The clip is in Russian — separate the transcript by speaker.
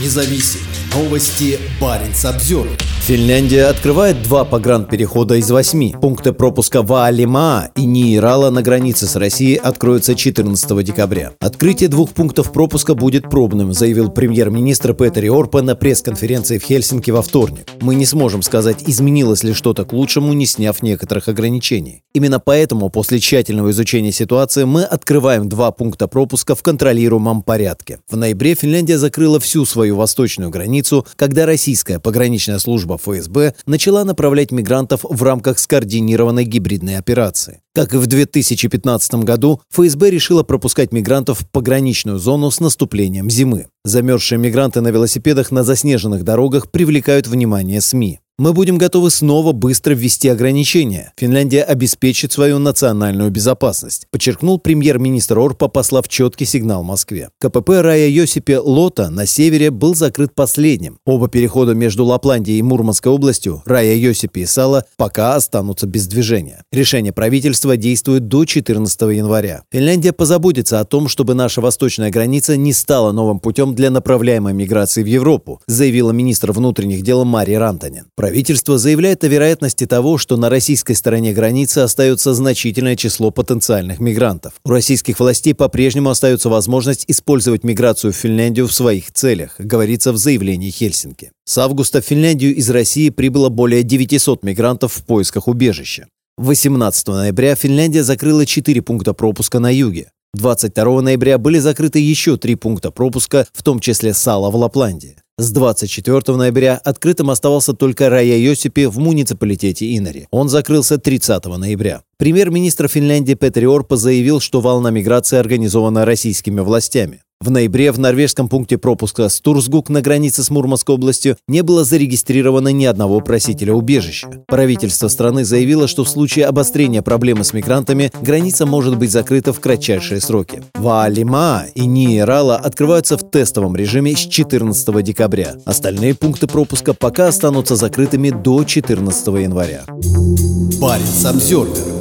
Speaker 1: независим. Новости Баренц обзор.
Speaker 2: Финляндия открывает два погранперехода из восьми. Пункты пропуска Ваалима и Ниирала на границе с Россией откроются 14 декабря. Открытие двух пунктов пропуска будет пробным, заявил премьер-министр Петери Орпа на пресс-конференции в Хельсинки во вторник. Мы не сможем сказать, изменилось ли что-то к лучшему, не сняв некоторых ограничений. Именно поэтому после тщательного изучения ситуации мы открываем два пункта пропуска в контролируемом порядке. В ноябре Финляндия закрыла всю свою восточную границу, когда российская пограничная служба ФСБ начала направлять мигрантов в рамках скоординированной гибридной операции. Как и в 2015 году, ФСБ решила пропускать мигрантов в пограничную зону с наступлением зимы. Замерзшие мигранты на велосипедах на заснеженных дорогах привлекают внимание СМИ. Мы будем готовы снова быстро ввести ограничения. Финляндия обеспечит свою национальную безопасность, подчеркнул премьер-министр Орпа, послав четкий сигнал Москве. КПП Рая Йосипе Лота на севере был закрыт последним. Оба перехода между Лапландией и Мурманской областью, Рая Йосипе и Сала, пока останутся без движения. Решение правительства действует до 14 января. Финляндия позаботится о том, чтобы наша восточная граница не стала новым путем для направляемой миграции в Европу, заявила министр внутренних дел Мария Рантанин. Правительство заявляет о вероятности того, что на российской стороне границы остается значительное число потенциальных мигрантов. У российских властей по-прежнему остается возможность использовать миграцию в Финляндию в своих целях, говорится в заявлении Хельсинки. С августа в Финляндию из России прибыло более 900 мигрантов в поисках убежища. 18 ноября Финляндия закрыла 4 пункта пропуска на юге. 22 ноября были закрыты еще три пункта пропуска, в том числе Сала в Лапландии. С 24 ноября открытым оставался только Рая Йосипи в муниципалитете Инари. Он закрылся 30 ноября. Премьер-министр Финляндии Петри Орпа заявил, что волна миграции организована российскими властями. В ноябре в норвежском пункте пропуска Стурсгук на границе с Мурманской областью не было зарегистрировано ни одного просителя убежища. Правительство страны заявило, что в случае обострения проблемы с мигрантами граница может быть закрыта в кратчайшие сроки. Ваалима и Ниерала открываются в тестовом режиме с 14 декабря. Остальные пункты пропуска пока останутся закрытыми до 14 января.
Speaker 1: Парень Самсервер